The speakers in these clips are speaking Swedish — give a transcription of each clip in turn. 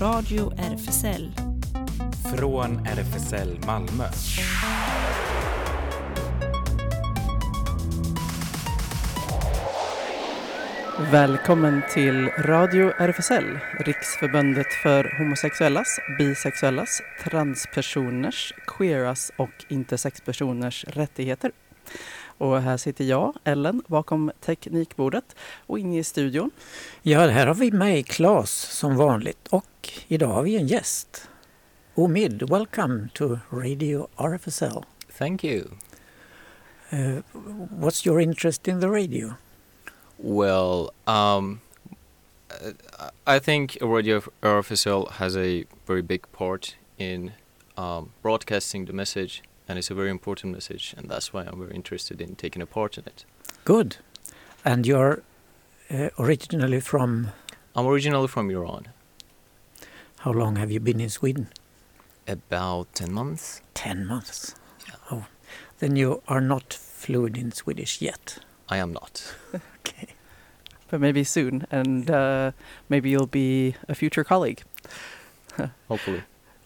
Radio RFSL. Från RFSL Malmö. Välkommen till Radio RFSL, Riksförbundet för homosexuellas, bisexuellas, transpersoners, queeras och intersexpersoners rättigheter. Och här sitter jag, Ellen, bakom teknikbordet och inne i studion. Ja, här har vi mig, Claes, som vanligt. Och idag har vi en gäst. Omid, welcome to Radio RFSL. Thank you. Uh, what's your interest in the radio? Well, um, I think Radio RFSL has a very big part in um, broadcasting the message, and it's a very important message, and that's why I'm very interested in taking a part in it. Good. And you're uh, originally from, I'm originally from Iran, how long have you been in Sweden? about 10 months. 10 months. Oh, then you are not fluent in Swedish yet. I am not. Okay. But maybe soon, and uh, maybe you'll be a future colleague. Hopefully.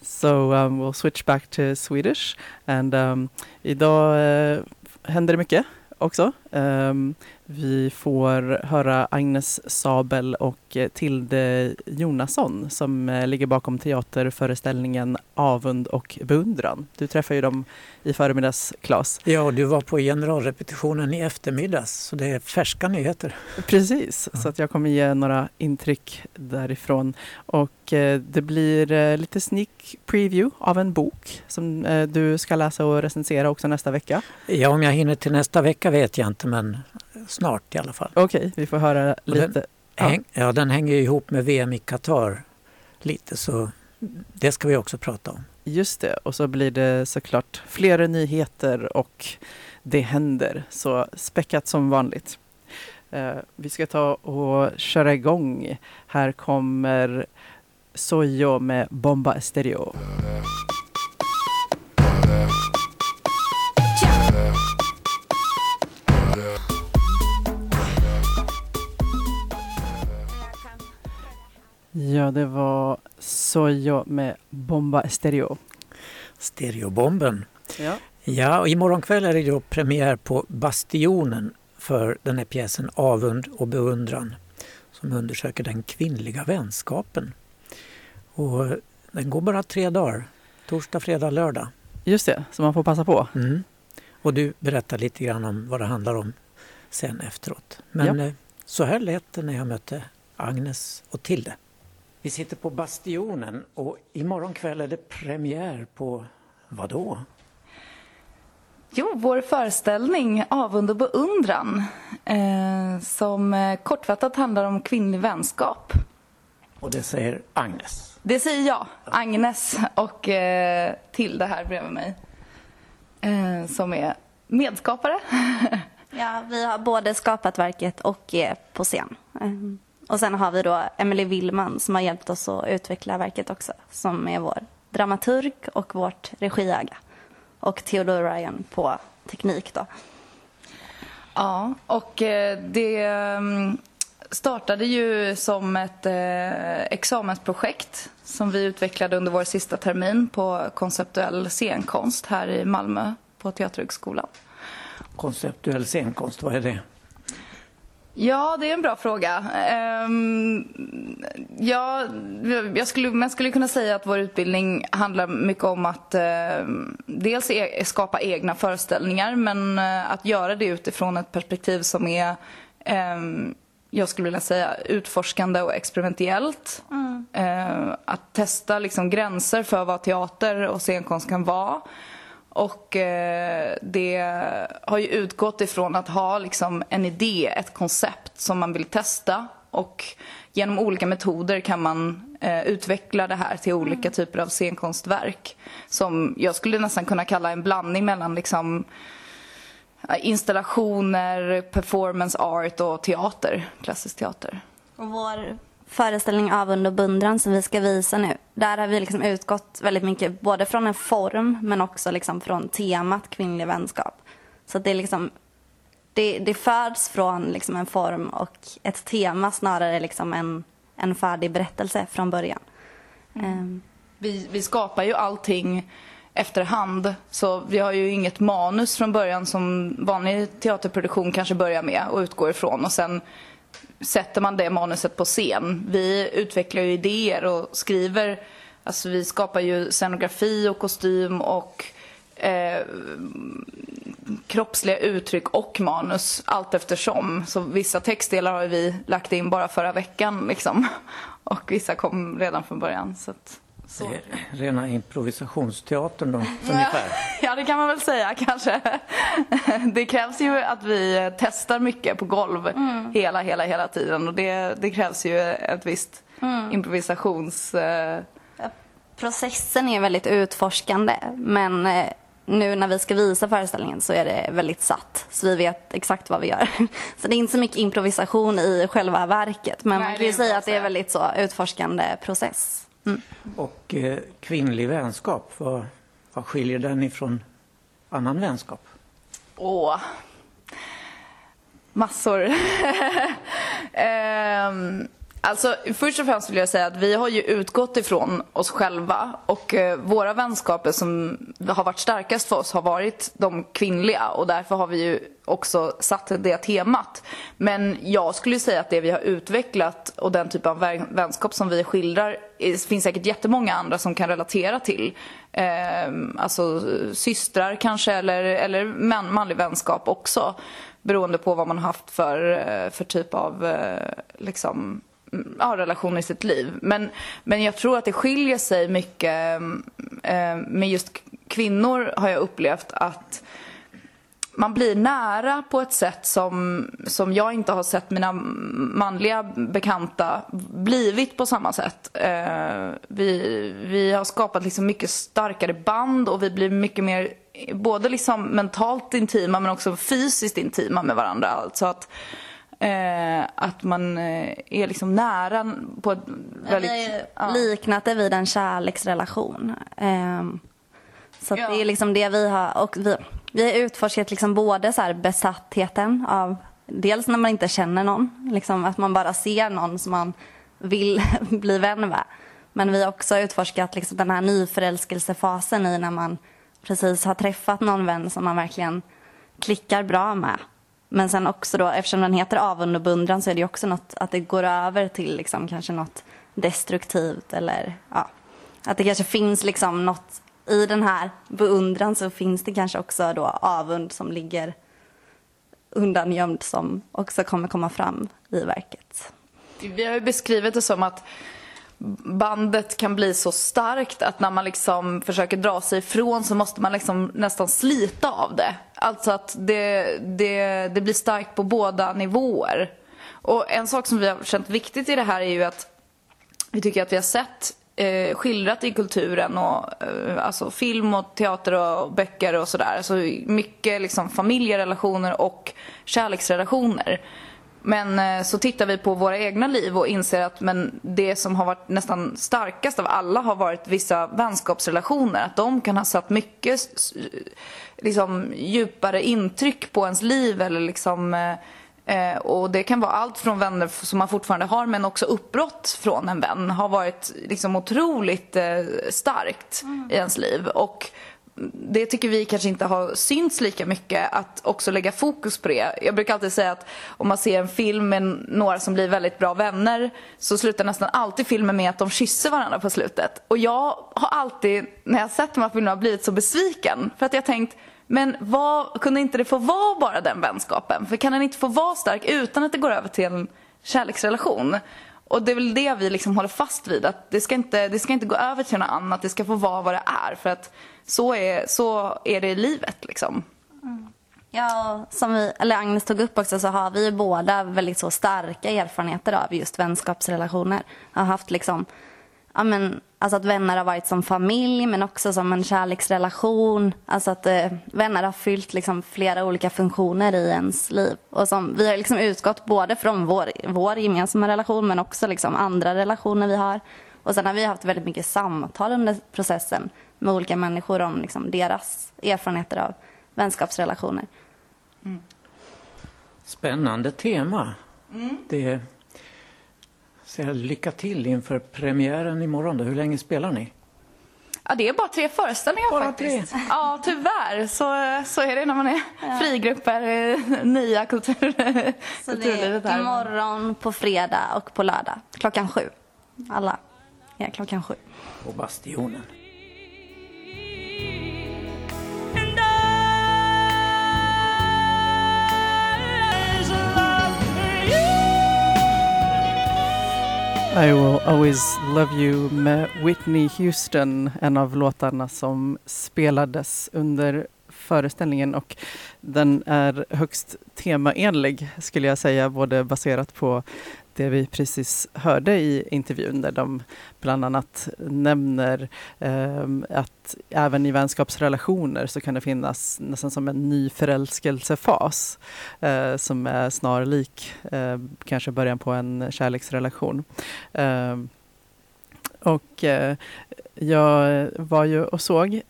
So um, we'll switch back to Swedish. And um, idag uh, händer det mycket också. Um, vi får höra Agnes Sabel och eh, Tilde Jonasson som eh, ligger bakom teaterföreställningen Avund och beundran. Du träffade ju dem i förmiddags, Claes. Ja, du var på generalrepetitionen i eftermiddags, så det är färska nyheter. Precis, så att jag kommer ge några intryck därifrån. Och eh, det blir lite sneak preview av en bok som du ska läsa och recensera också nästa vecka. Ja, om jag hinner till nästa vecka vet jag inte, men snart i alla fall. Okej, vi får höra den- lite. Ja. Häng, ja, den hänger ihop med VM i Qatar lite, så det ska vi också prata om. Just det, och så blir det såklart fler nyheter och det händer. Så späckat som vanligt. Eh, vi ska ta och köra igång. Här kommer Sojo med Bomba Estéreo. Ja, det var Sojo med Bomba Estéreo. Stereobomben. Ja. Ja, och imorgon kväll är det då premiär på Bastionen för den här pjäsen Avund och beundran som undersöker den kvinnliga vänskapen. Och den går bara tre dagar, torsdag, fredag, lördag. Just det, så man får passa på. Mm. Och du berättar lite grann om vad det handlar om sen efteråt. Men Ja. eh, så här lät det när jag mötte Agnes och Tilde. Vi sitter på Bastionen och imorgon kväll är det premiär på vad då? Jo, vår föreställning Avund och beundran eh, som eh, kortfattat handlar om kvinnlig vänskap. Och det säger Agnes. Det säger jag, Agnes och eh, Tilde här bredvid mig eh, som är medskapare. Ja, vi har både skapat verket och är på scen. Ehm, Och sen har vi då Emily Willman som har hjälpt oss att utveckla verket också. Som är vår dramaturg och vårt regiöga. Och Theodore Ryan på teknik då. Ja, och eh, det mm, startade ju som ett eh, examensprojekt som vi utvecklade under vår sista termin på konceptuell scenkonst här i Malmö på Teaterhögskolan. Konceptuell scenkonst, vad är det? Ja, det är en bra fråga. Ehm, ja, jag skulle, man skulle kunna säga att vår utbildning handlar mycket om att ehm, dels e- skapa egna föreställningar men eh, att göra det utifrån ett perspektiv som är ehm, jag skulle vilja säga utforskande och experimentellt. Eh, att testa liksom gränser för vad teater och scenkonst kan vara. Och eh, det har ju utgått ifrån att ha liksom en idé, ett koncept som man vill testa. Och genom olika metoder kan man eh, utveckla det här till olika typer av scenkonstverk. Som jag skulle nästan kunna kalla en blandning mellan liksom eh, installationer, performance art och teater, klassisk teater. Och vår föreställning Avund och beundran som vi ska visa nu. Där har vi liksom utgått väldigt mycket både från en form men också liksom från temat kvinnlig vänskap. Så det liksom det, det föds från liksom en form och ett tema snarare liksom en, en färdig berättelse från början. Ehm, Vi, vi skapar ju allting efterhand. Så vi har ju inget manus från början som vanlig teaterproduktion kanske börjar med och utgår ifrån. Och sen sätter man det manuset på scen. Vi utvecklar ju idéer och skriver. Alltså vi skapar ju scenografi och kostym och eh, kroppsliga uttryck och manus allt eftersom. Så vissa textdelar har vi lagt in bara förra veckan liksom. Och vissa kom redan från början. Så att, så. Det är rena improvisationsteatern då, ungefär. Ja, det kan man väl säga kanske. Det krävs ju att vi testar mycket på golv hela, hela, hela tiden. Och det, det krävs ju ett visst improvisations... eh, processen är väldigt utforskande men eh, nu när vi ska visa föreställningen så är det väldigt satt. Så vi vet exakt vad vi gör. Så det är inte så mycket improvisation i själva verket. Men Nej, man kan ju säga att det är väldigt så utforskande process. Mm. Och eh, kvinnlig vänskap, vad, vad skiljer den ifrån annan vänskap? Åh. Massor. Ehm, alltså, först och främst vill jag säga att vi har ju utgått ifrån oss själva och eh, våra vänskaper som har varit starkast för oss har varit de kvinnliga och därför har vi ju också satt det temat. Men jag skulle säga att det vi har utvecklat och den typ av vänskap som vi skildrar det finns säkert jättemånga andra som kan relatera till. Ehm, alltså systrar kanske eller, eller man, manlig vänskap också. Beroende på vad man har haft för, eh, för typ av eh, liksom, Mm, ja, relation i sitt liv. Men, men jag tror att det skiljer sig mycket. Mm, eh, med just kvinnor har jag upplevt att man blir nära på ett sätt som, som jag inte har sett mina manliga bekanta blivit på samma sätt. Eh, vi, vi har skapat liksom mycket starkare band och vi blir mycket mer både liksom mentalt intima men också fysiskt intima med varandra. Alltså att, eh, att man eh, är liksom nära på ett väldigt... Vi ja. liknat det vid en kärleksrelation. Ehm, så Ja. det är liksom det vi har. Och vi, vi har utforskat liksom både så besattheten av dels när man inte känner någon, liksom att man bara ser någon som man vill bli vän med. Men vi har också utforskat liksom den här nyförälskelsefasen i när man precis har träffat någon vän som man verkligen klickar bra med. Men sen också då, eftersom den heter avund och beundran så är det ju också något att det går över till liksom kanske något destruktivt eller ja, att det kanske finns liksom något i den här beundran så finns det kanske också då avund som ligger undangömd som också kommer komma fram i verket. Vi har ju beskrivit det som att bandet kan bli så starkt att när man liksom försöker dra sig ifrån så måste man liksom nästan slita av det. Alltså att det, det, det blir starkt på båda nivåer. Och en sak som vi har känt viktigt i det här är ju att vi tycker att vi har sett eh, skildrat i kulturen och eh, alltså film och teater och böcker och sådär. Alltså mycket liksom familjerelationer och kärleksrelationer. Men eh, så tittar vi på våra egna liv och inser att men det som har varit nästan starkast av alla har varit vissa vänskapsrelationer. Att de kan ha satt mycket liksom, djupare intryck på ens liv eller liksom eh, eh och det kan vara allt från vänner som man fortfarande har men också uppbrott från en vän har varit liksom otroligt eh, starkt i ens liv. Och det tycker vi kanske inte har synts lika mycket att också lägga fokus på det. Jag brukar alltid säga att om man ser en film med några som blir väldigt bra vänner så slutar nästan alltid filmen med att de kysser varandra på slutet. Och jag har alltid, när jag sett de här filmerna, blivit så besviken. För att jag har tänkt, men vad, kunde inte det få vara bara den vänskapen? För kan den inte få vara stark utan att det går över till en kärleksrelation? Och det är väl det vi liksom håller fast vid, att det ska, inte, det ska inte gå över till något annat, det ska få vara vad det är. För att så är, så är det i livet liksom. Mm. Ja, som vi, eller Agnes tog upp också så har vi ju båda väldigt så starka erfarenheter av just vänskapsrelationer. Har haft liksom, ja men, alltså att vänner har varit som familj men också som en kärleksrelation. Alltså att eh, vänner har fyllt liksom flera olika funktioner i ens liv. Och som, vi har liksom utgått både från vår, vår gemensamma relation men också liksom andra relationer vi har. Och sen har vi haft väldigt mycket samtal under processen med olika människor om liksom deras erfarenheter av vänskapsrelationer. Spännande tema. Det säga lycka till inför premiären imorgon. Då. Hur länge spelar ni? Ja, det är bara tre föreställningar Bara faktiskt. tre? Ja, tyvärr. Så, så är det när man är frigrupper, eh, nya kultur, Så det kulturlivet är här. imorgon, på fredag och på lördag. Klockan sju. Alla är klockan sju. På Bastionen. I will always love you med Whitney Houston, en av låtarna som spelades under föreställningen och den är högst temaenlig skulle jag säga, både baserat på det vi precis hörde i intervjun där de bland annat nämner eh, att även i vänskapsrelationer så kan det finnas nästan som en ny förälskelsefas eh, som är snarlik eh, kanske början på en kärleksrelation. Ehm, och eh, jag var ju och såg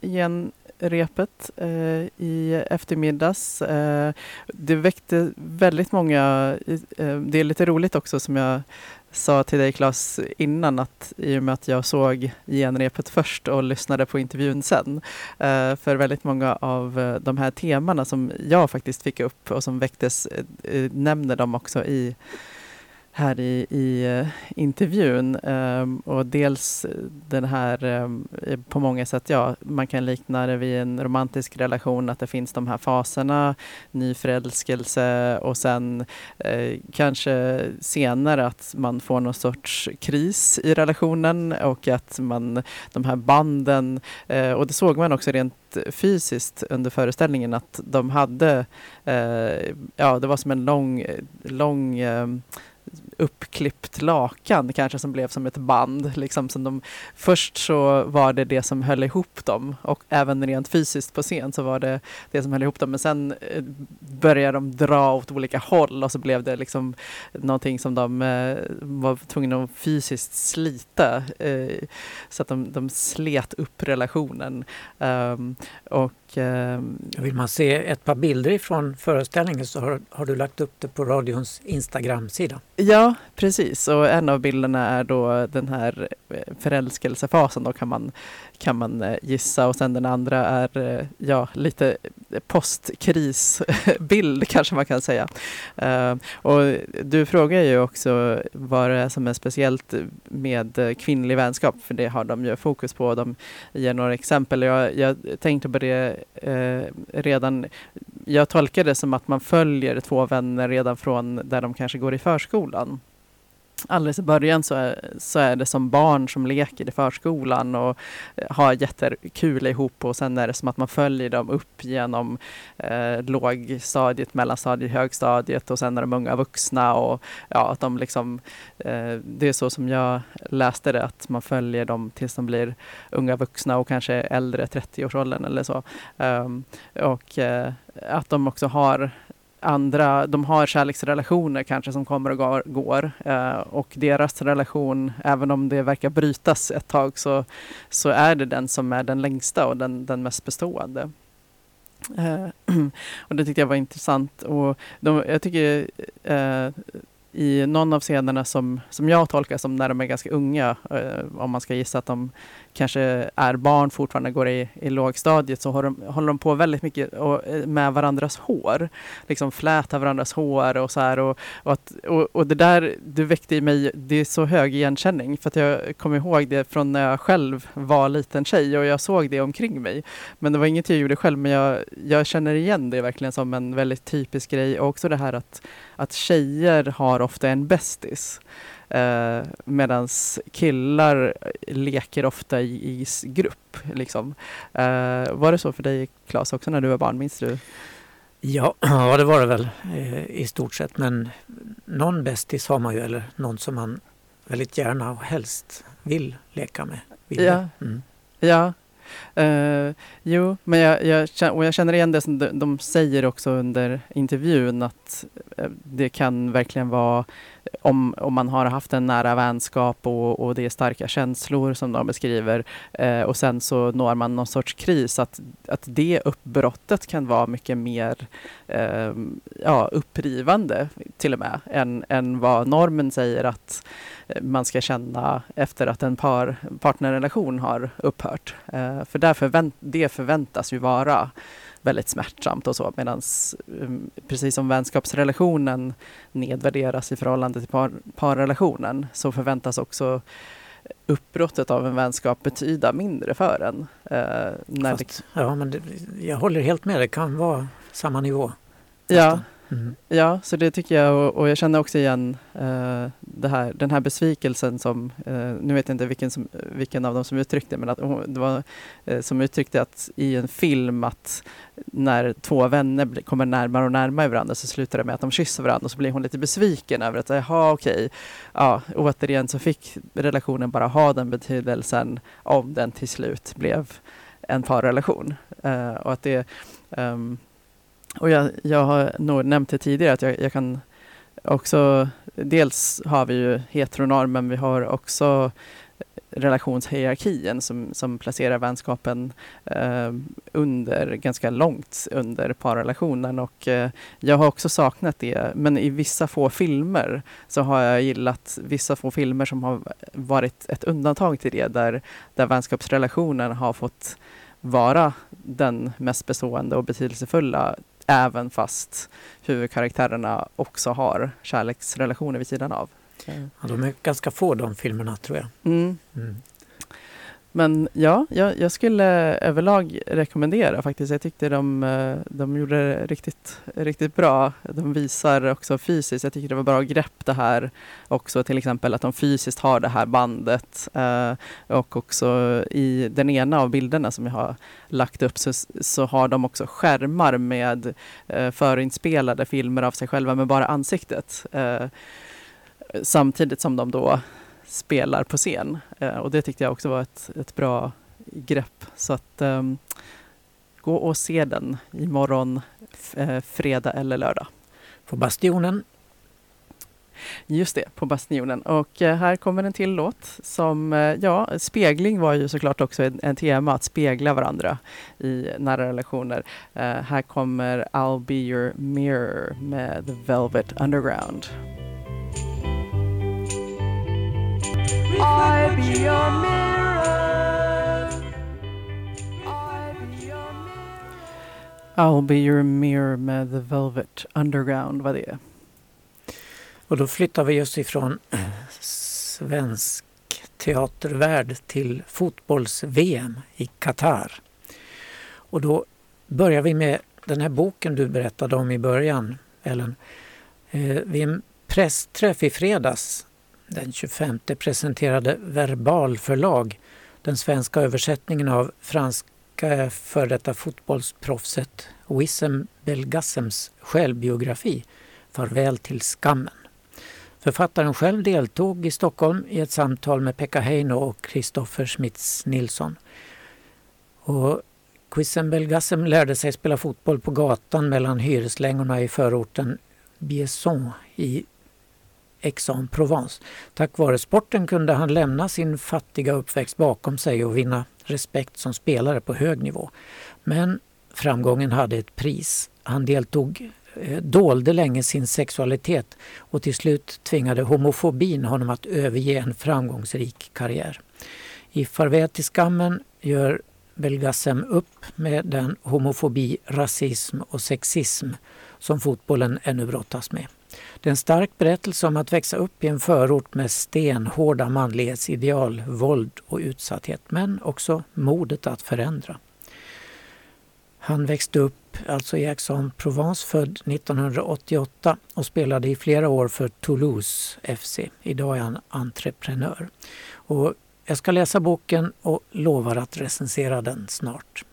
repet eh, i eftermiddags. Eh, det väckte väldigt många, eh, det är lite roligt också som jag sa till dig Claes innan att i och med att jag såg genrepet först och lyssnade på intervjun sen. Eh, för väldigt många av eh, de här temana som jag faktiskt fick upp och som väcktes eh, eh nämner de också i här i, i eh, intervjun. Um, och dels den här, um, på många sätt, ja, man kan likna det vid en romantisk relation, att det finns de här faserna, ny förälskelse och sen eh, kanske senare att man får någon sorts kris i relationen och att man, de här banden, eh, och det såg man också rent fysiskt under föreställningen att de hade, eh, ja det var som en lång, lång eh, uppklippt lakan kanske som blev som ett band. Liksom, som de, först så var det det som höll ihop dem och även rent fysiskt på scen så var det det som höll ihop dem. Men sen eh, började de dra åt olika håll och så blev det liksom någonting som de eh, var tvungna att fysiskt slita. Eh, så att de, de slet upp relationen. Um, och ehm, Vill man se ett par bilder ifrån föreställningen så har, har du lagt upp det på radions Instagram-sida. Ja, precis. Och en av bilderna är då den här eh, förälskelsefasen då kan man, kan man eh, gissa. Och sen den andra är eh, ja, lite postkrisbild kanske man kan säga. Och du frågar ju också vad det är som är speciellt med kvinnlig vänskap, för det har de ju fokus på. De ger några exempel. Jag, jag tänkte på det redan jag tolkar det som att man följer två vänner redan från där de kanske går i förskolan. Alldeles i början så är, så är det som barn som leker i förskolan och eh, har jättekul ihop och sen är det som att man följer dem upp genom eh, lågstadiet, mellanstadiet, högstadiet och sen är de unga vuxna och ja, att de liksom eh, det är så som jag läste det, att man följer dem tills de blir unga vuxna och kanske äldre, 30-årsåldern eller så. Um, och eh, att de också har andra, de har kärleksrelationer kanske som kommer och går, går eh, och deras relation, även om det verkar brytas ett tag så, så är det den som är den längsta och den, den mest bestående. Eh, och det tyckte jag var intressant och de, jag tycker eh, i någon av scenerna som, som jag tolkar som när de är ganska unga, eh, om man ska gissa att de kanske är barn fortfarande, går i, i lågstadiet, så håller de, håller de på väldigt mycket och, eh, med varandras hår. Liksom flätar varandras hår och så här. Och, och, att, och, och det där, du väckte i mig, det är så hög igenkänning, för att jag kommer ihåg det från när jag själv var liten tjej och jag såg det omkring mig. Men det var inget jag gjorde själv, men jag, jag känner igen det verkligen som en väldigt typisk grej. Och också det här att, att tjejer har ofta en bästis. Eh, Medan killar leker ofta i, i grupp. Liksom. Eh, var det så för dig Claes också när du var barn? Minns du? Ja, ja det var det väl eh, i stort sett. Men någon bästis har man ju, eller någon som man väldigt gärna och helst vill leka med. Vill Ja. Mm. Ja. Eh, jo, men jag, jag, och jag känner igen det som de, de säger också under intervjun att det kan verkligen vara om, om man har haft en nära vänskap och, och det är starka känslor som de beskriver eh, och sen så når man någon sorts kris att, att det uppbrottet kan vara mycket mer eh, ja, upprivande till och med än, än vad normen säger att man ska känna efter att en par, partnerrelation har upphört. Eh, för där förvänt, det förväntas ju vara väldigt smärtsamt och så medan um, precis som vänskapsrelationen nedvärderas i förhållande till par, parrelationen så förväntas också uppbrottet av en vänskap betyda mindre för en. Eh, när Fast, det... Ja, men det, jag håller helt med, det kan vara samma nivå. Ja, Mm. Ja, så det tycker jag och, och jag känner också igen eh, det här, den här besvikelsen som, eh, nu vet jag inte vilken, som, vilken av dem som uttryckte men att oh, det var eh, som uttryckte att i en film att när två vänner kommer närmare och närmare varandra så slutar det med att de kysser varandra och så blir hon lite besviken över att jaha okej, ja återigen så fick relationen bara ha den betydelsen om den till slut blev en parrelation. Eh, och att det um, och jag, jag har nog nämnt det tidigare att jag, jag, kan också, dels har vi ju heteronorm men vi har också relationshierarkin som, som placerar vänskapen eh, under, ganska långt under parrelationen. Och eh, jag har också saknat det men i vissa få filmer så har jag gillat vissa få filmer som har varit ett undantag till det där, där vänskapsrelationen har fått vara den mest bestående och betydelsefulla även fast huvudkaraktärerna också har kärleksrelationer vid sidan av. Ja, de är ganska få de filmerna tror jag. Mm. Mm. Men ja, jag, jag, skulle överlag rekommendera faktiskt. Jag tyckte de, eh, de gjorde det riktigt, riktigt bra. De visar också fysiskt. Jag tycker det var bra grepp det här också. Till exempel att de fysiskt har det här bandet. Eh, och också i den ena av bilderna som jag har lagt upp så, så har de också skärmar med eh, förinspelade filmer av sig själva med bara ansiktet. Eh, samtidigt som de då spelar på scen. Eh, och det tyckte jag också var ett, ett bra grepp. Så att um, gå och se den imorgon, eh, fredag eller lördag. På Bastionen? Just det, på Bastionen. Och eh, här kommer en till låt som, eh, ja, spegling var ju såklart också en, en tema, att spegla varandra i nära relationer. Här kommer I'll be your mirror med The Velvet Underground. I be your mirror. I'll be your mirror med The Velvet Underground var det. Och då flyttar vi oss ifrån svensk teatervärld till fotbolls-VM i Qatar. Och då börjar vi med den här boken du berättade om i början, Ellen. Eh, vid en pressträff i fredags den 25 presenterade Verbal förlag den svenska översättningen av franska före detta fotbollsproffset Wissem Belgasems självbiografi Farväl till skammen. Författaren själv deltog i Stockholm i ett samtal med Pekka Heino och Kristoffer Schmitz Nilsson. Och Wissem Belgasem lärde sig spela fotboll på gatan mellan hyreslängorna i förorten Biesson i Aix-en-Provence. Tack vare sporten kunde han lämna sin fattiga uppväxt bakom sig och vinna respekt som spelare på hög nivå. Men framgången hade ett pris. Han deltog eh, dolde länge sin sexualitet och till slut tvingade homofobin honom att överge en framgångsrik karriär. I Farväl till skammen gör Belgasem upp med den homofobi, rasism och sexism som fotbollen ännu brottas med. Det är en stark berättelse om att växa upp i en förort med stenhårda manlighetsideal, våld och utsatthet, men också modet att förändra. Han växte upp alltså i Aix-en-Provence, född 1988 och spelade i flera år för Toulouse FC. Idag är han entreprenör. Och jag ska läsa boken och lovar att recensera den snart.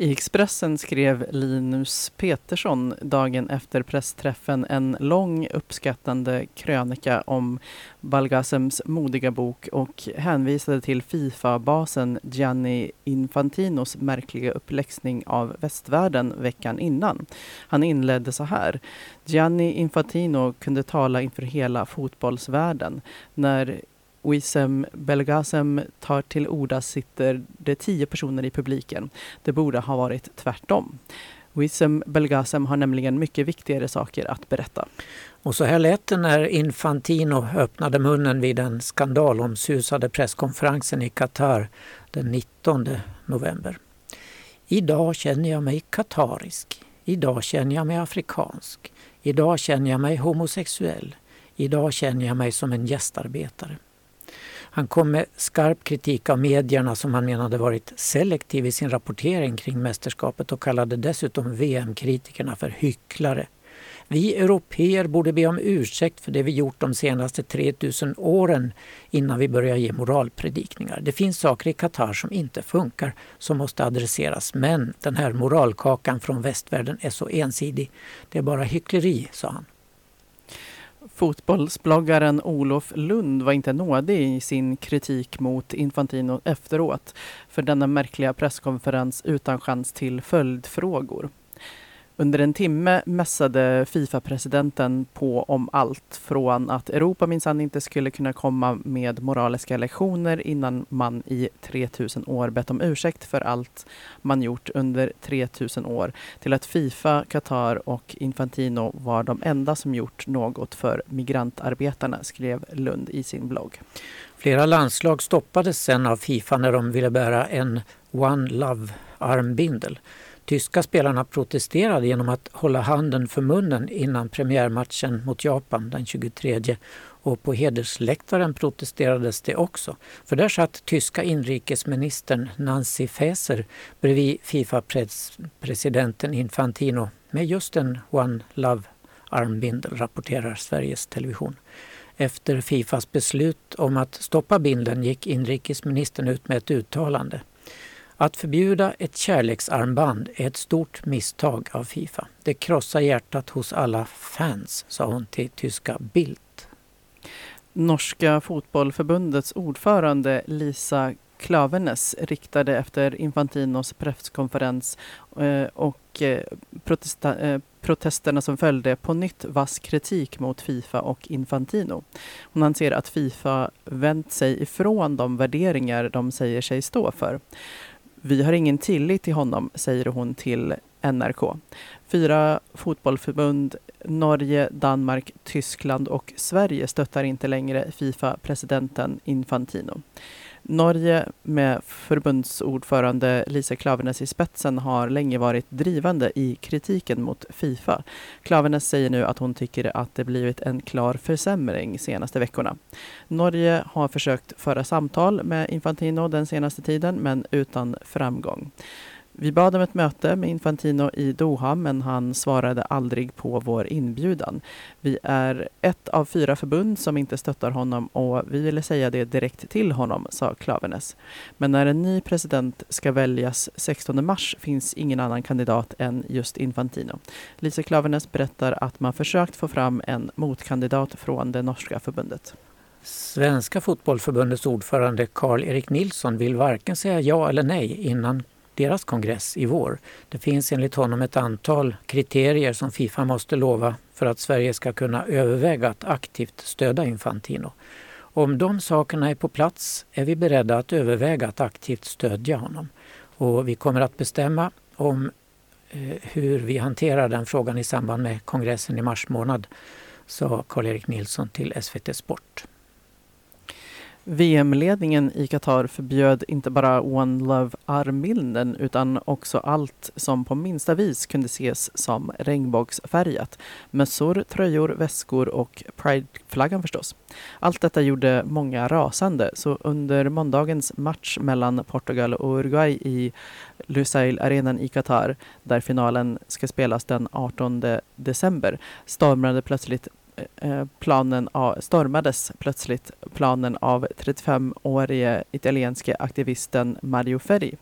I Expressen skrev Linus Petersson dagen efter pressträffen en lång uppskattande krönika om Balgasems modiga bok och hänvisade till Fifa-basen Gianni Infantinos märkliga uppläxning av västvärlden veckan innan. Han inledde så här. Gianni Infantino kunde tala inför hela fotbollsvärlden. När Wissem Belgasem tar till orda sitter det tio personer i publiken. Det borde ha varit tvärtom. Wissem Belgasem har nämligen mycket viktigare saker att berätta. Och så här lät det när Infantino öppnade munnen vid den skandalomsusade presskonferensen i Qatar den 19 november. Idag känner jag mig katarisk. Idag känner jag mig afrikansk. Idag känner jag mig homosexuell. Idag känner jag mig som en gästarbetare. Han kom med skarp kritik av medierna som han menade varit selektiv i sin rapportering kring mästerskapet och kallade dessutom VM-kritikerna för hycklare. Vi europeer borde be om ursäkt för det vi gjort de senaste 3000 åren innan vi börjar ge moralpredikningar. Det finns saker i Qatar som inte funkar, som måste adresseras. Men den här moralkakan från västvärlden är så ensidig. Det är bara hyckleri, sa han. Fotbollsbloggaren Olof Lund var inte nådig i sin kritik mot Infantino efteråt för denna märkliga presskonferens utan chans till följdfrågor. Under en timme mässade Fifa-presidenten på om allt från att Europa minsann inte skulle kunna komma med moraliska lektioner innan man i 3000 år bett om ursäkt för allt man gjort under 3000 år till att Fifa, Qatar och Infantino var de enda som gjort något för migrantarbetarna, skrev Lund i sin blogg. Flera landslag stoppades sen av Fifa när de ville bära en One Love-armbindel. Tyska spelarna protesterade genom att hålla handen för munnen innan premiärmatchen mot Japan den 23 och på hedersläktaren protesterades det också. För där satt tyska inrikesministern Nancy Faeser bredvid Fifa-presidenten Infantino med just en One Love armbindel, rapporterar Sveriges Television. Efter Fifas beslut om att stoppa bindeln gick inrikesministern ut med ett uttalande. Att förbjuda ett kärleksarmband är ett stort misstag av Fifa. Det krossar hjärtat hos alla fans, sa hon till tyska Bildt. Norska fotbollförbundets ordförande Lisa Klavenes riktade efter Infantinos presskonferens eh, och eh, eh, protesterna som följde på nytt vass kritik mot Fifa och Infantino. Hon anser att Fifa vänt sig ifrån de värderingar de säger sig stå för. Vi har ingen tillit till honom, säger hon till NRK. Fyra fotbollförbund, Norge, Danmark, Tyskland och Sverige stöttar inte längre Fifa-presidenten Infantino. Norge med förbundsordförande Lisa Klaveness i spetsen har länge varit drivande i kritiken mot Fifa. Klaveness säger nu att hon tycker att det blivit en klar försämring senaste veckorna. Norge har försökt föra samtal med Infantino den senaste tiden men utan framgång. Vi bad om ett möte med Infantino i Doha men han svarade aldrig på vår inbjudan. Vi är ett av fyra förbund som inte stöttar honom och vi ville säga det direkt till honom, sa Klavenes. Men när en ny president ska väljas 16 mars finns ingen annan kandidat än just Infantino. Lisa Klavenes berättar att man försökt få fram en motkandidat från det norska förbundet. Svenska fotbollförbundets ordförande Karl-Erik Nilsson vill varken säga ja eller nej innan deras kongress i vår. Det finns enligt honom ett antal kriterier som Fifa måste lova för att Sverige ska kunna överväga att aktivt stödja Infantino. Om de sakerna är på plats är vi beredda att överväga att aktivt stödja honom. Och vi kommer att bestämma om eh, hur vi hanterar den frågan i samband med kongressen i mars månad, sa Karl-Erik Nilsson till SVT Sport. VM-ledningen i Qatar förbjöd inte bara One Love-armbilden utan också allt som på minsta vis kunde ses som regnbågsfärgat. Mössor, tröjor, väskor och Pride-flaggan förstås. Allt detta gjorde många rasande så under måndagens match mellan Portugal och Uruguay i Lusail-arenan i Qatar där finalen ska spelas den 18 december stormade plötsligt Eh, planen av, stormades plötsligt planen av 35-årige italienske aktivisten Mario Ferri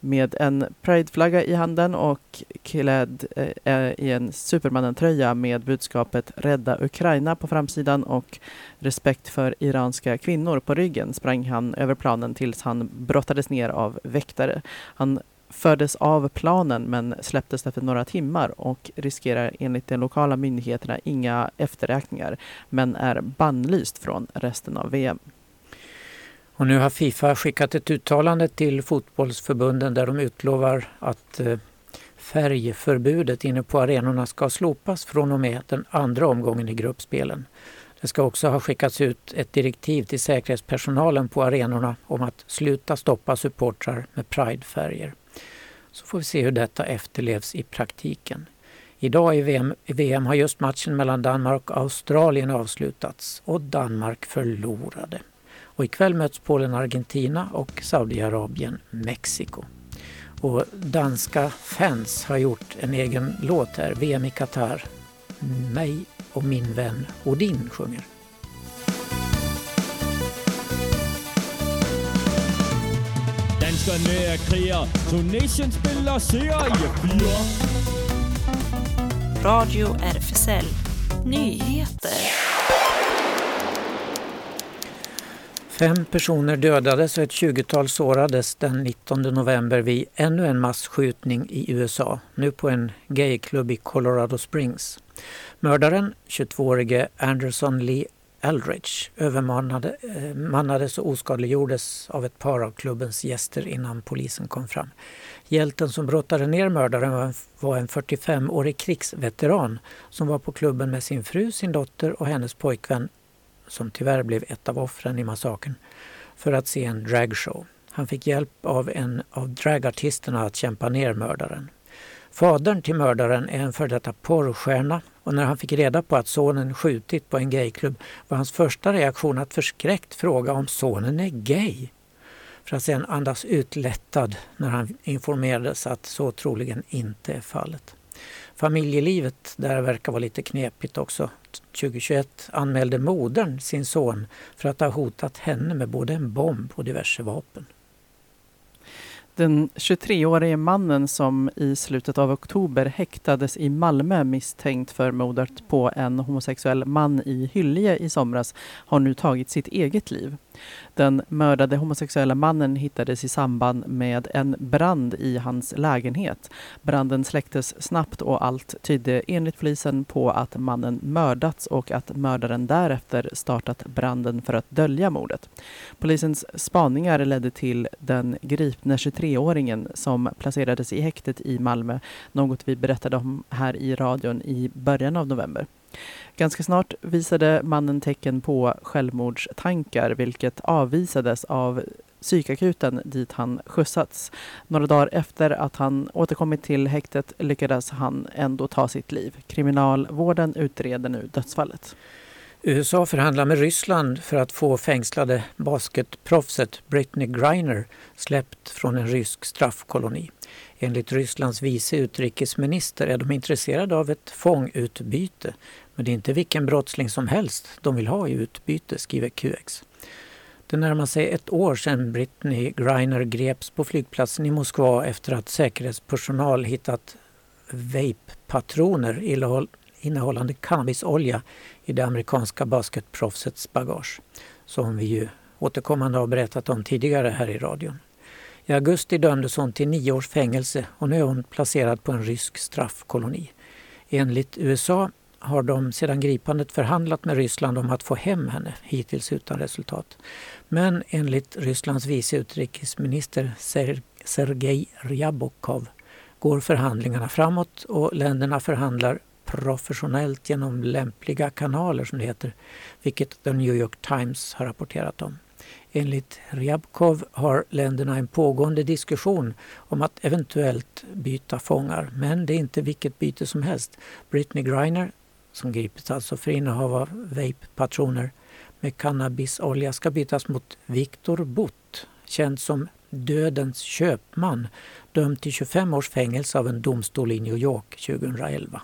med en prideflagga i handen och klädd eh, eh, i en Supermannen-tröja med budskapet Rädda Ukraina på framsidan och Respekt för iranska kvinnor på ryggen sprang han över planen tills han brottades ner av väktare. Han fördes av planen men släpptes efter några timmar och riskerar enligt de lokala myndigheterna inga efterräkningar men är bannlyst från resten av VM. Och nu har Fifa skickat ett uttalande till fotbollsförbunden där de utlovar att eh, färgförbudet inne på arenorna ska slopas från och med den andra omgången i gruppspelen. Det ska också ha skickats ut ett direktiv till säkerhetspersonalen på arenorna om att sluta stoppa supportrar med pridefärger. Så får vi se hur detta efterlevs i praktiken. Idag i VM, i VM har just matchen mellan Danmark och Australien avslutats och Danmark förlorade. Och ikväll möts Polen Argentina och Saudiarabien Mexiko. Och danska fans har gjort en egen låt här, VM i Qatar. Mig och min vän Odin sjunger. Danskerne er kriger, Tunesien spiller serie 4. Radio RFSL Nyheter. Fem personer dödades och ett 20-tal sårades den 19 november vid ännu en massskjutning i USA, nu på en gayklubb i Colorado Springs. Mördaren, 22-årige Anderson Lee Eldridge, övermannades eh, och oskadliggjordes av ett par av klubbens gäster innan polisen kom fram. Hjälten som brottade ner mördaren var en 45-årig krigsveteran som var på klubben med sin fru, sin dotter och hennes pojkvän som tyvärr blev ett av offren i massakern, för att se en dragshow. Han fick hjälp av en av dragartisterna att kämpa ner mördaren. Fadern till mördaren är en före detta porrstjärna och när han fick reda på att sonen skjutit på en gayklubb var hans första reaktion att förskräckt fråga om sonen är gay. För att sedan andas utlättad när han informerades att så troligen inte är fallet. Familjelivet där verkar vara lite knepigt också. 2021 anmälde modern sin son för att ha hotat henne med både en bomb och diverse vapen. Den 23-årige mannen som i slutet av oktober häktades i Malmö misstänkt för mordet på en homosexuell man i Hyllie i somras har nu tagit sitt eget liv. Den mördade homosexuella mannen hittades i samband med en brand i hans lägenhet. Branden släcktes snabbt och allt tydde enligt polisen på att mannen mördats och att mördaren därefter startat branden för att dölja mordet. Polisens spaningar ledde till den gripne 23-åringen som placerades i häktet i Malmö, något vi berättade om här i radion i början av november. Ganska snart visade mannen tecken på självmordstankar vilket avvisades av psykakuten dit han skjutsats. Några dagar efter att han återkommit till häktet lyckades han ändå ta sitt liv. Kriminalvården utreder nu dödsfallet. USA förhandlar med Ryssland för att få fängslade basketproffset Britney Griner släppt från en rysk straffkoloni. Enligt Rysslands vice utrikesminister är de intresserade av ett fångutbyte. Men det är inte vilken brottsling som helst de vill ha i utbyte, skriver QX. Det närmar sig ett år sedan Britney Griner greps på flygplatsen i Moskva efter att säkerhetspersonal hittat vape-patroner innehållande cannabisolja i det amerikanska basketproffsets bagage. Som vi ju återkommande har berättat om tidigare här i radion. I augusti dömdes hon till nio års fängelse och nu är hon placerad på en rysk straffkoloni. Enligt USA har de sedan gripandet förhandlat med Ryssland om att få hem henne, hittills utan resultat. Men enligt Rysslands vice utrikesminister Sergej Ryabokov går förhandlingarna framåt och länderna förhandlar professionellt genom lämpliga kanaler som det heter, vilket The New York Times har rapporterat om. Enligt Ryabkov har länderna en pågående diskussion om att eventuellt byta fångar. Men det är inte vilket byte som helst. Britney Griner, som gripits alltså för innehav av vape-patroner med cannabisolja, ska bytas mot Viktor Butt, känd som Dödens köpman, dömd till 25 års fängelse av en domstol i New York 2011.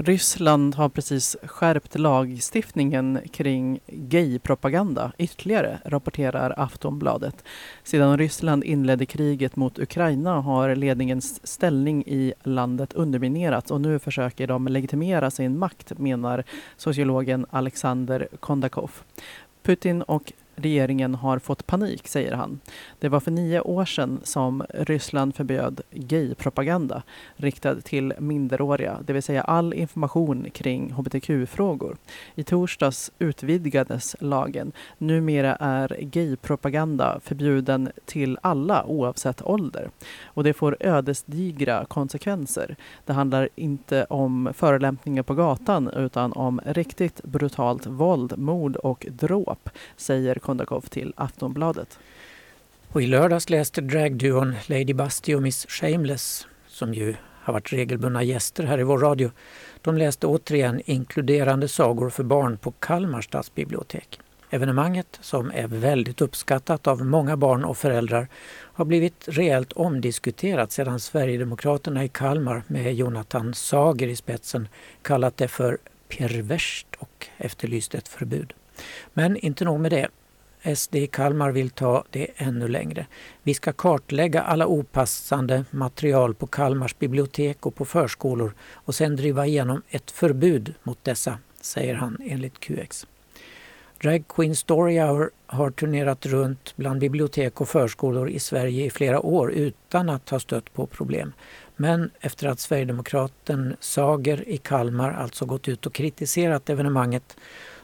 Ryssland har precis skärpt lagstiftningen kring gaypropaganda ytterligare, rapporterar Aftonbladet. Sedan Ryssland inledde kriget mot Ukraina har ledningens ställning i landet underminerats och nu försöker de legitimera sin makt, menar sociologen Alexander Kondakov. Putin och regeringen har fått panik, säger han. Det var för nio år sedan som Ryssland förbjöd gaypropaganda riktad till minderåriga, det vill säga all information kring hbtq-frågor. I torsdags utvidgades lagen. Numera är gaypropaganda förbjuden till alla oavsett ålder. Och det får ödesdigra konsekvenser. Det handlar inte om förolämpningar på gatan utan om riktigt brutalt våld, mord och dråp, säger Kondakov till Aftonbladet. Och I lördags läste dragduon Lady Busty och Miss Shameless, som ju har varit regelbundna gäster här i vår radio, de läste återigen inkluderande sagor för barn på Kalmar stadsbibliotek. Evenemanget, som är väldigt uppskattat av många barn och föräldrar, har blivit rejält omdiskuterat sedan Sverigedemokraterna i Kalmar med Jonathan Sager i spetsen kallat det för perverst och efterlyst ett förbud. Men inte nog med det. SD i Kalmar vill ta det ännu längre. Vi ska kartlägga alla opassande material på Kalmars bibliotek och på förskolor och sen driva igenom ett förbud mot dessa, säger han enligt QX. Drag Queen Story Hour har turnerat runt bland bibliotek och förskolor i Sverige i flera år utan att ha stött på problem. Men efter att Sverigedemokraten Sager i Kalmar alltså gått ut och kritiserat evenemanget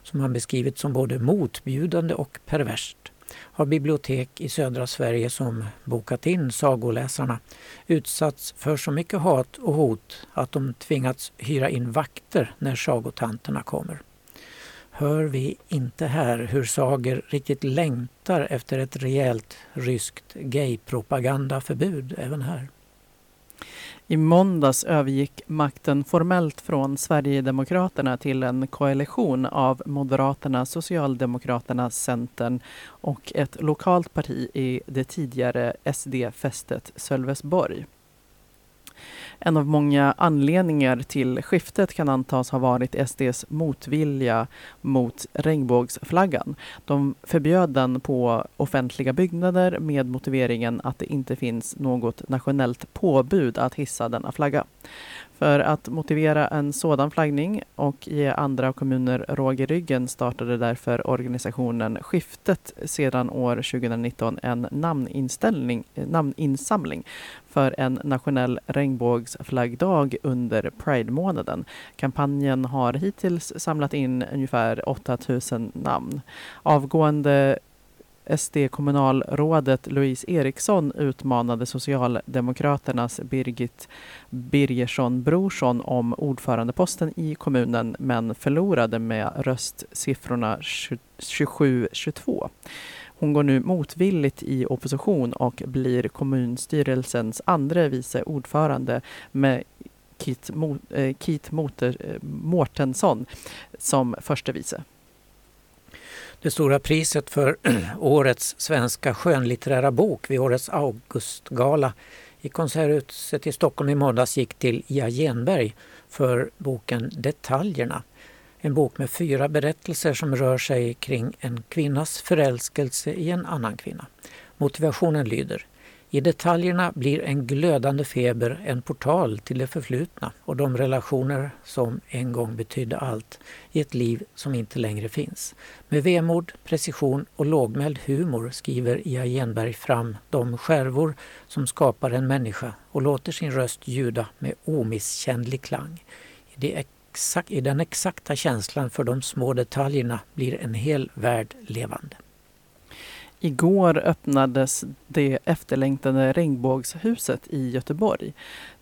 som han beskrivit som både motbjudande och perverst har bibliotek i södra Sverige som bokat in sagoläsarna utsatts för så mycket hat och hot att de tvingats hyra in vakter när sagotanterna kommer. Hör vi inte här hur Sager riktigt längtar efter ett rejält ryskt gaypropagandaförbud även här? I måndags övergick makten formellt från Sverigedemokraterna till en koalition av Moderaterna, Socialdemokraterna, Centern och ett lokalt parti i det tidigare SD-fästet Sölvesborg. En av många anledningar till skiftet kan antas ha varit SDs motvilja mot regnbågsflaggan. De förbjöd den på offentliga byggnader med motiveringen att det inte finns något nationellt påbud att hissa denna flagga. För att motivera en sådan flaggning och ge andra kommuner råg i ryggen startade därför organisationen Skiftet sedan år 2019 en eh, namninsamling för en nationell regnbågsflaggdag under Pride-månaden. Kampanjen har hittills samlat in ungefär 8000 namn. Avgående SD-kommunalrådet Louise Eriksson utmanade Socialdemokraternas Birgit Birgersson Brorsson om ordförandeposten i kommunen men förlorade med röstsiffrorna 27-22. Hon går nu motvilligt i opposition och blir kommunstyrelsens andra vice ordförande med Kit, Mo, eh, Kit eh, Mårtensson som förste vice. Det stora priset för årets svenska skönlitterära bok vid årets Augustgala i Konserthuset i Stockholm i måndags gick till Ia Genberg för boken Detaljerna. En bok med fyra berättelser som rör sig kring en kvinnas förälskelse i en annan kvinna. Motivationen lyder i detaljerna blir en glödande feber en portal till det förflutna och de relationer som en gång betydde allt i ett liv som inte längre finns. Med vemod, precision och lågmäld humor skriver Ia Genberg fram de skärvor som skapar en människa och låter sin röst ljuda med omisskännlig klang. I, det I den exakta känslan för de små detaljerna blir en hel värld levande. Igår öppnades det efterlängtade Regnbågshuset i Göteborg.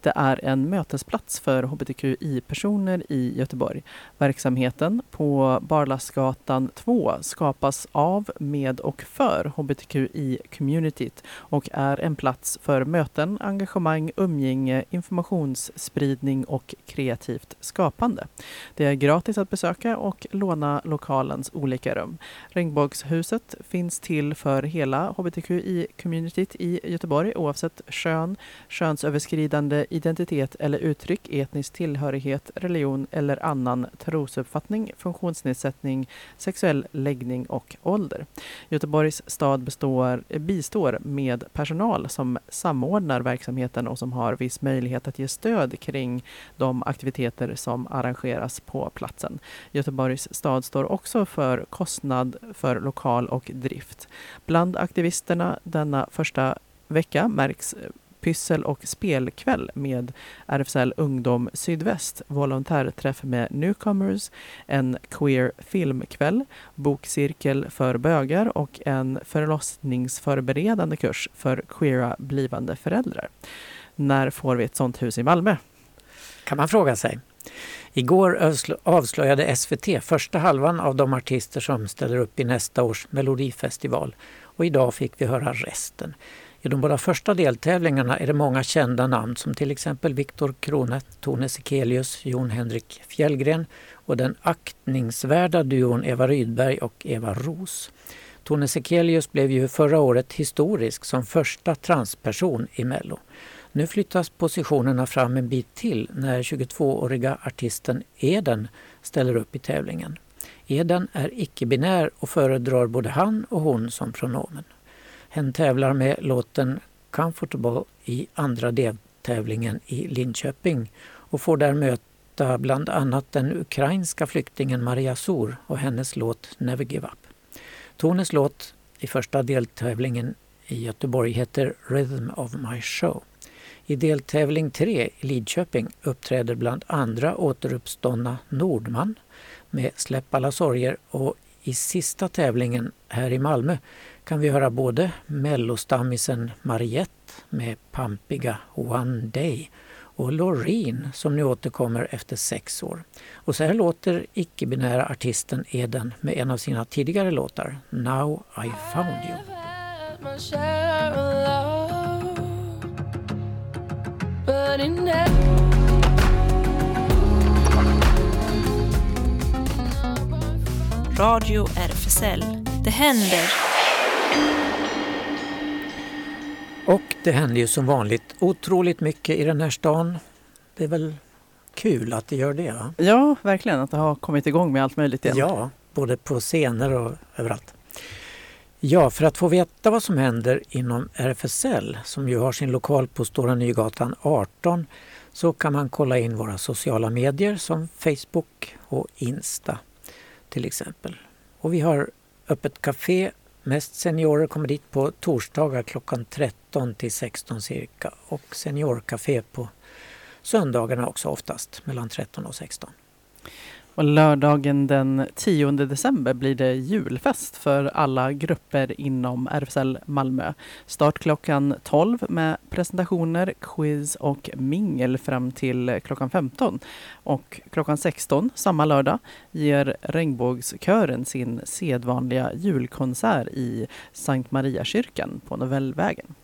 Det är en mötesplats för hbtqi-personer i Göteborg. Verksamheten på Barlasgatan 2 skapas av, med och för hbtqi-communityt och är en plats för möten, engagemang, umgänge, informationsspridning och kreativt skapande. Det är gratis att besöka och låna lokalens olika rum. Regnbågshuset finns till för hela hbtqi-communityt i Göteborg oavsett kön, könsöverskridande identitet eller uttryck, etnisk tillhörighet, religion eller annan trosuppfattning, funktionsnedsättning, sexuell läggning och ålder. Göteborgs stad består, bistår med personal som samordnar verksamheten och som har viss möjlighet att ge stöd kring de aktiviteter som arrangeras på platsen. Göteborgs stad står också för kostnad för lokal och drift. Bland aktivisterna denna första vecka märks pyssel och spelkväll med RFSL Ungdom Sydväst, volontärträff med newcomers, en queer filmkväll, bokcirkel för bögar och en förlossningsförberedande kurs för queera blivande föräldrar. När får vi ett sånt hus i Malmö? Kan man fråga sig. Igår avslöjade SVT första halvan av de artister som ställer upp i nästa års Melodifestival och idag fick vi höra resten. I de båda första deltävlingarna är det många kända namn som till exempel Viktor Krone, Tone Sekelius, Jon Henrik Fjällgren och den aktningsvärda duon Eva Rydberg och Eva Ros. Tone Sekelius blev ju förra året historisk som första transperson i Mello. Nu flyttas positionerna fram en bit till när 22-åriga artisten Eden ställer upp i tävlingen. Eden är icke-binär och föredrar både han och hon som pronomen. Hen tävlar med låten Comfortable i andra deltävlingen i Linköping och får där möta bland annat den ukrainska flyktingen Maria Sor och hennes låt Never Give Up. Tones låt i första deltävlingen i Göteborg heter Rhythm of My Show. I deltävling 3 i Lidköping uppträder bland andra återuppståndna Nordman med Släpp alla sorger och i sista tävlingen här i Malmö kan vi höra både mellostammisen Mariette med pampiga One Day och Loreen som nu återkommer efter sex år. Och så här låter icke-binära artisten Eden med en av sina tidigare låtar, Now I found you. Radio RFSL. Det händer. Och det händer ju som vanligt otroligt mycket i den här stan. Det är väl kul att det gör det? Va? Ja, verkligen. Att det har kommit igång med allt möjligt igen. Ja, både på scener och överallt. Ja, för att få veta vad som händer inom RFSL, som ju har sin lokal på Stora Nygatan 18, så kan man kolla in våra sociala medier som Facebook och Insta till exempel. Och vi har öppet café. Mest seniorer kommer dit på torsdagar klockan 13 till 16 cirka och seniorcafé på söndagarna också oftast mellan 13 och 16. Och lördagen den 10 december blir det julfest för alla grupper inom RFSL Malmö. Start klockan 12 med presentationer, quiz och mingel fram till klockan 15. Och klockan 16 samma lördag ger Regnbågskören sin sedvanliga julkonsert i Sankt Mariakyrkan på Novellvägen.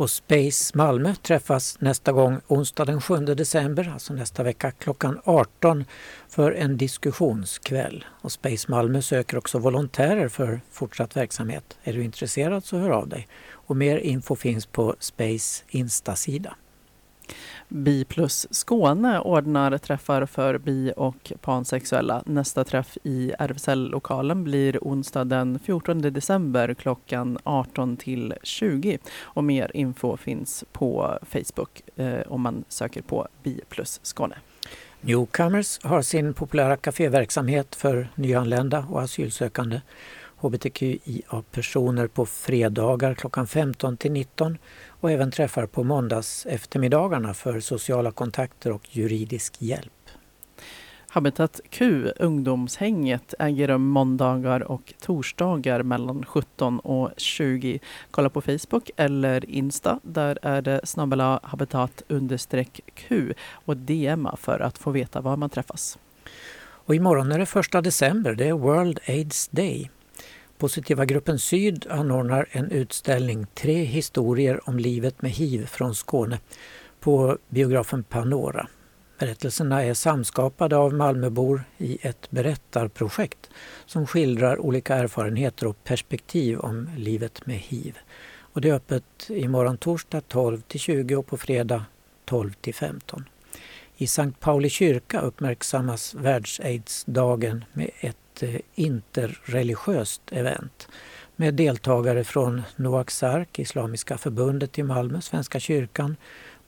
Och Space Malmö träffas nästa gång onsdag den 7 december, alltså nästa vecka klockan 18 för en diskussionskväll. Och Space Malmö söker också volontärer för fortsatt verksamhet. Är du intresserad så hör av dig. Och mer info finns på Space Instasida. Bi plus Skåne ordnar träffar för bi och pansexuella. Nästa träff i RFSL-lokalen blir onsdag den 14 december klockan 18 till 20. Och mer info finns på Facebook eh, om man söker på Bi plus Skåne. Newcomers har sin populära kaféverksamhet för nyanlända och asylsökande hbtqia-personer på fredagar klockan 15 till 19 och även träffar på måndags eftermiddagarna för sociala kontakter och juridisk hjälp. Habitat Q, ungdomshänget, äger rum måndagar och torsdagar mellan 17 och 20. Kolla på Facebook eller Insta. Där är det snabbela habitat Q och DMa för att få veta var man träffas. Och imorgon är det första december, det är World AIDS Day. Positiva gruppen Syd anordnar en utställning Tre historier om livet med hiv från Skåne på biografen Panora Berättelserna är samskapade av Malmöbor i ett berättarprojekt som skildrar olika erfarenheter och perspektiv om livet med hiv. Och det är öppet imorgon torsdag 12 till 20 och på fredag 12 till 15. I Sankt Pauli kyrka uppmärksammas världsaidsdagen med ett eh, interreligiöst event med deltagare från Noaks Ark, Islamiska förbundet i Malmö, Svenska kyrkan,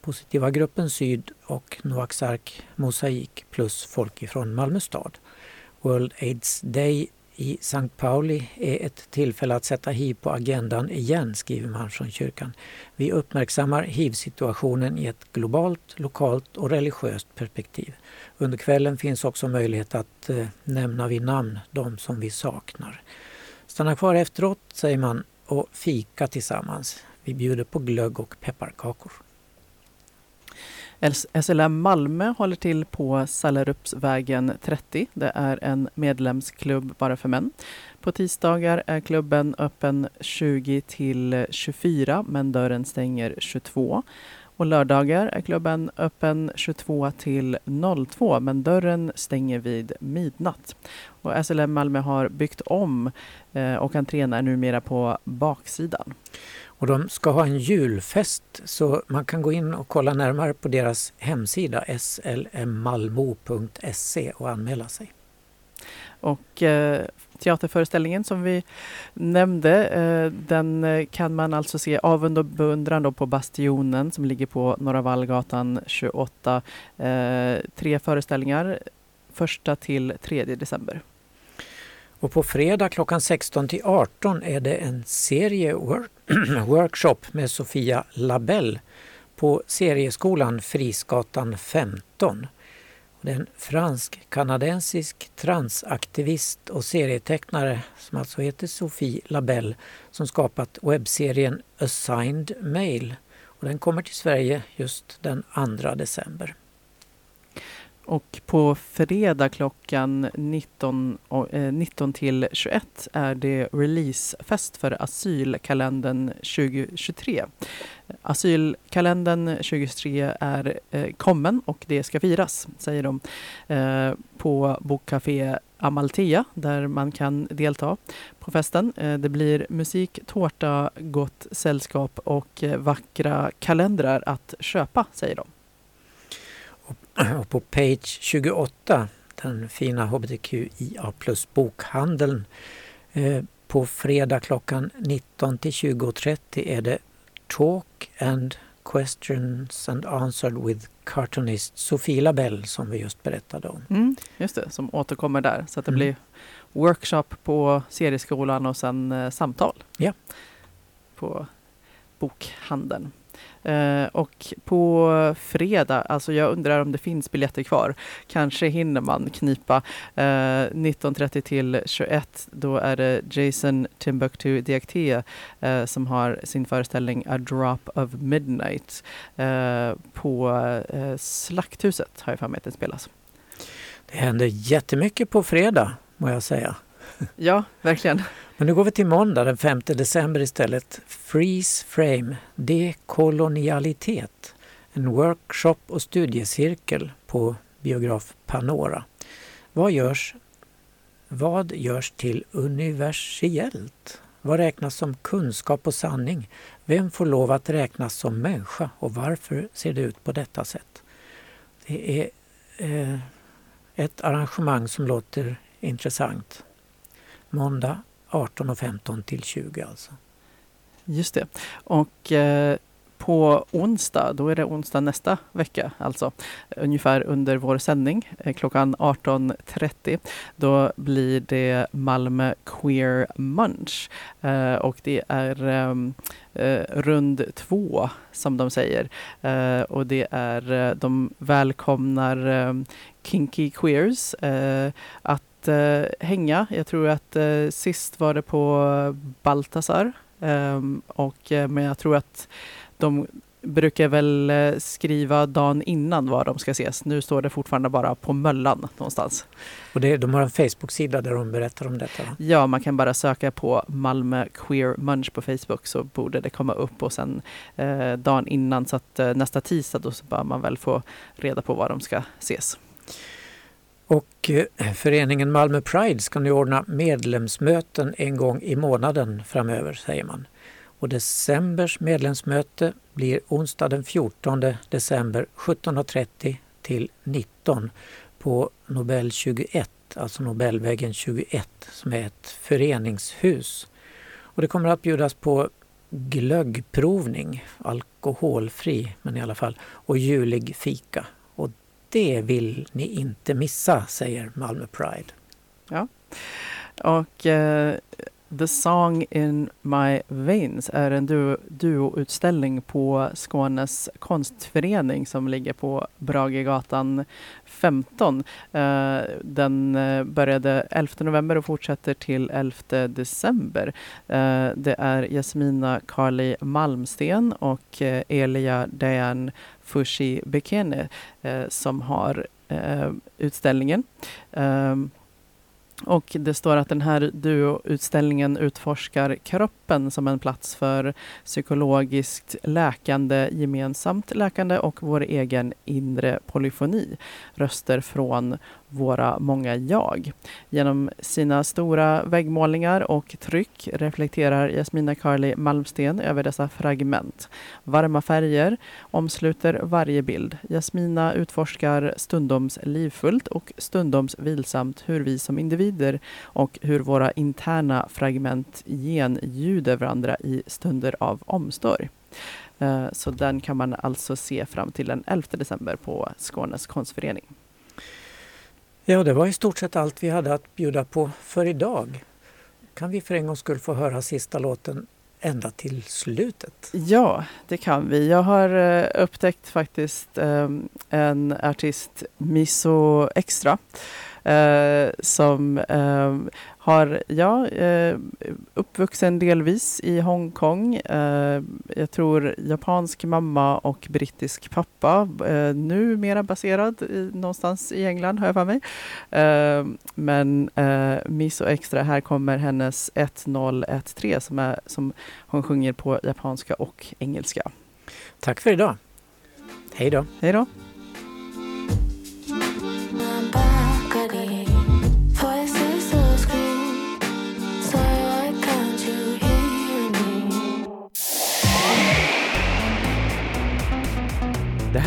Positiva gruppen Syd och Noaks Ark Mosaik plus folk ifrån Malmö stad. World AIDS Day i Sankt Pauli är ett tillfälle att sätta hiv på agendan igen, skriver man från kyrkan. Vi uppmärksammar hiv-situationen i ett globalt, lokalt och religiöst perspektiv. Under kvällen finns också möjlighet att eh, nämna vid namn de som vi saknar. Stanna kvar efteråt, säger man, och fika tillsammans. Vi bjuder på glögg och pepparkakor. SLM Malmö håller till på Sallerupsvägen 30. Det är en medlemsklubb bara för män. På tisdagar är klubben öppen 20 till 24 men dörren stänger 22. Och lördagar är klubben öppen 22 till 02 men dörren stänger vid midnatt. Och SLM Malmö har byggt om eh, och entrén är numera på baksidan. Och de ska ha en julfest så man kan gå in och kolla närmare på deras hemsida slmmalmo.se och anmäla sig. Och eh, teaterföreställningen som vi nämnde, eh, den kan man alltså se avund och beundran på Bastionen som ligger på Norra Vallgatan 28. Eh, tre föreställningar, första till 3 december. Och på fredag klockan 16 till 18 är det en serie work workshop med Sofia Labell på serieskolan Frisgatan 15. Det är en fransk-kanadensisk transaktivist och serietecknare som alltså heter Sofie Labelle som skapat webbserien Assigned Mail. Och den kommer till Sverige just den 2 december. Och på fredag klockan 19, 19 eh, till 21 är det releasefest för asylkalendern 2023. Asylkalendern 2023 är eh, kommen och det ska firas, säger de, eh, på Bokcafé Amalthea där man kan delta på festen. Det blir musik, tårta, gott sällskap och vackra kalendrar att köpa, säger de. Och på page 28, den fina hbtqia plus bokhandeln, eh, på fredag klockan 19 till 20.30 är det Talk and Questions and Answered with cartoonist Sofie Labelle som vi just berättade om. Mm, just det, som återkommer där. Så att det mm. blir workshop på serieskolan och sen eh, samtal ja. på bokhandeln. Eh, och på fredag, alltså jag undrar om det finns biljetter kvar. Kanske hinner man knipa eh, 19.30 till 21. Då är det Jason Timbuktu Diakité eh, som har sin föreställning A Drop of Midnight eh, på eh, Slakthuset, har jag för mig att den spelas. Det händer jättemycket på fredag, må jag säga. Ja, verkligen. Men nu går vi till måndag den 5 december istället. Freeze Frame, dekolonialitet. En workshop och studiecirkel på biograf Panora. Vad görs, vad görs till universellt? Vad räknas som kunskap och sanning? Vem får lov att räknas som människa och varför ser det ut på detta sätt? Det är eh, ett arrangemang som låter intressant. Måndag 18.15 till 20 alltså. Just det. Och eh, på onsdag, då är det onsdag nästa vecka, alltså ungefär under vår sändning eh, klockan 18.30. Då blir det Malmö Queer Munch eh, och det är ehm, eh, rund två som de säger. Eh, och det är, eh, de välkomnar ehm, Kinky Queers eh, att eh, hänga. Jag tror att eh, sist var det på Baltasar. Ehm, och, eh, men jag tror att de brukar väl eh, skriva dagen innan var de ska ses. Nu står det fortfarande bara på Möllan någonstans. Och det, de har en Facebook-sida där de berättar om detta? Va? Ja, man kan bara söka på Malmö Queer Munch på Facebook så borde det komma upp och sen eh, dagen innan så att eh, nästa tisdag då så bör man väl få reda på var de ska ses. Och eh, föreningen Malmö Pride ska nu ordna medlemsmöten en gång i månaden framöver, säger man. Och decembers medlemsmöte blir onsdag den 14 december 17.30 till 19 på Nobel 21, alltså Nobelvägen 21 som är ett föreningshus. Och det kommer att bjudas på glöggprovning, alkoholfri men i alla fall, och julig fika. Det vill ni inte missa, säger Malmö Pride. Ja, och eh, The Song in My Veins är en duo, duoutställning på Skånes konstförening som ligger på Bragegatan 15. Eh, den eh, började 11 november och fortsätter till 11 december. Eh, det är Jasmina Carly Malmsten och Elia Dayan Fushi Bekene som har utställningen. Och det står att den här duoutställningen utforskar kroppen som en plats för psykologiskt läkande, gemensamt läkande och vår egen inre polyfoni. Röster från våra många jag. Genom sina stora väggmålningar och tryck reflekterar Jasmina Carli Malmsten över dessa fragment. Varma färger omsluter varje bild. Jasmina utforskar stundoms livfullt och stundoms vilsamt hur vi som individer och hur våra interna fragment genljuder varandra i stunder av omsorg. Eh, så den kan man alltså se fram till den 11 december på Skånes konstförening. Ja, det var i stort sett allt vi hade att bjuda på för idag. Kan vi för en gångs skull få höra sista låten ända till slutet? Ja, det kan vi. Jag har eh, upptäckt faktiskt eh, en artist, Miso Extra, uh, som um, har, ja, eh, uppvuxen delvis i Hongkong. Eh, jag tror japansk mamma och brittisk pappa. Eh, numera baserad i, någonstans i England, har jag för mig. Eh, men eh, Miso Extra, här kommer hennes 1013 som, är, som hon sjunger på japanska och engelska. Tack för idag. Hej då. Hej då.